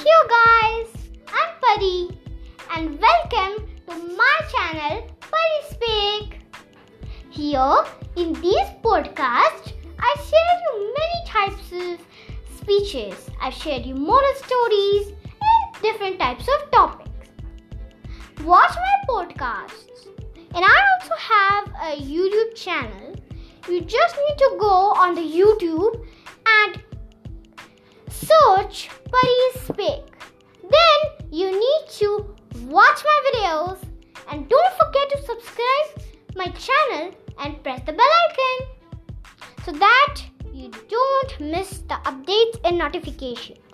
Hello guys, I'm Pari and welcome to my channel Pari Speak. Here in this podcast, I share you many types of speeches. I share you moral stories and different types of topics. Watch my podcasts. And I also have a YouTube channel. You just need to go on the YouTube search Pari Speak. Then you need to watch my videos and don't forget to subscribe my channel and press the bell icon so that you don't miss the updates and notifications.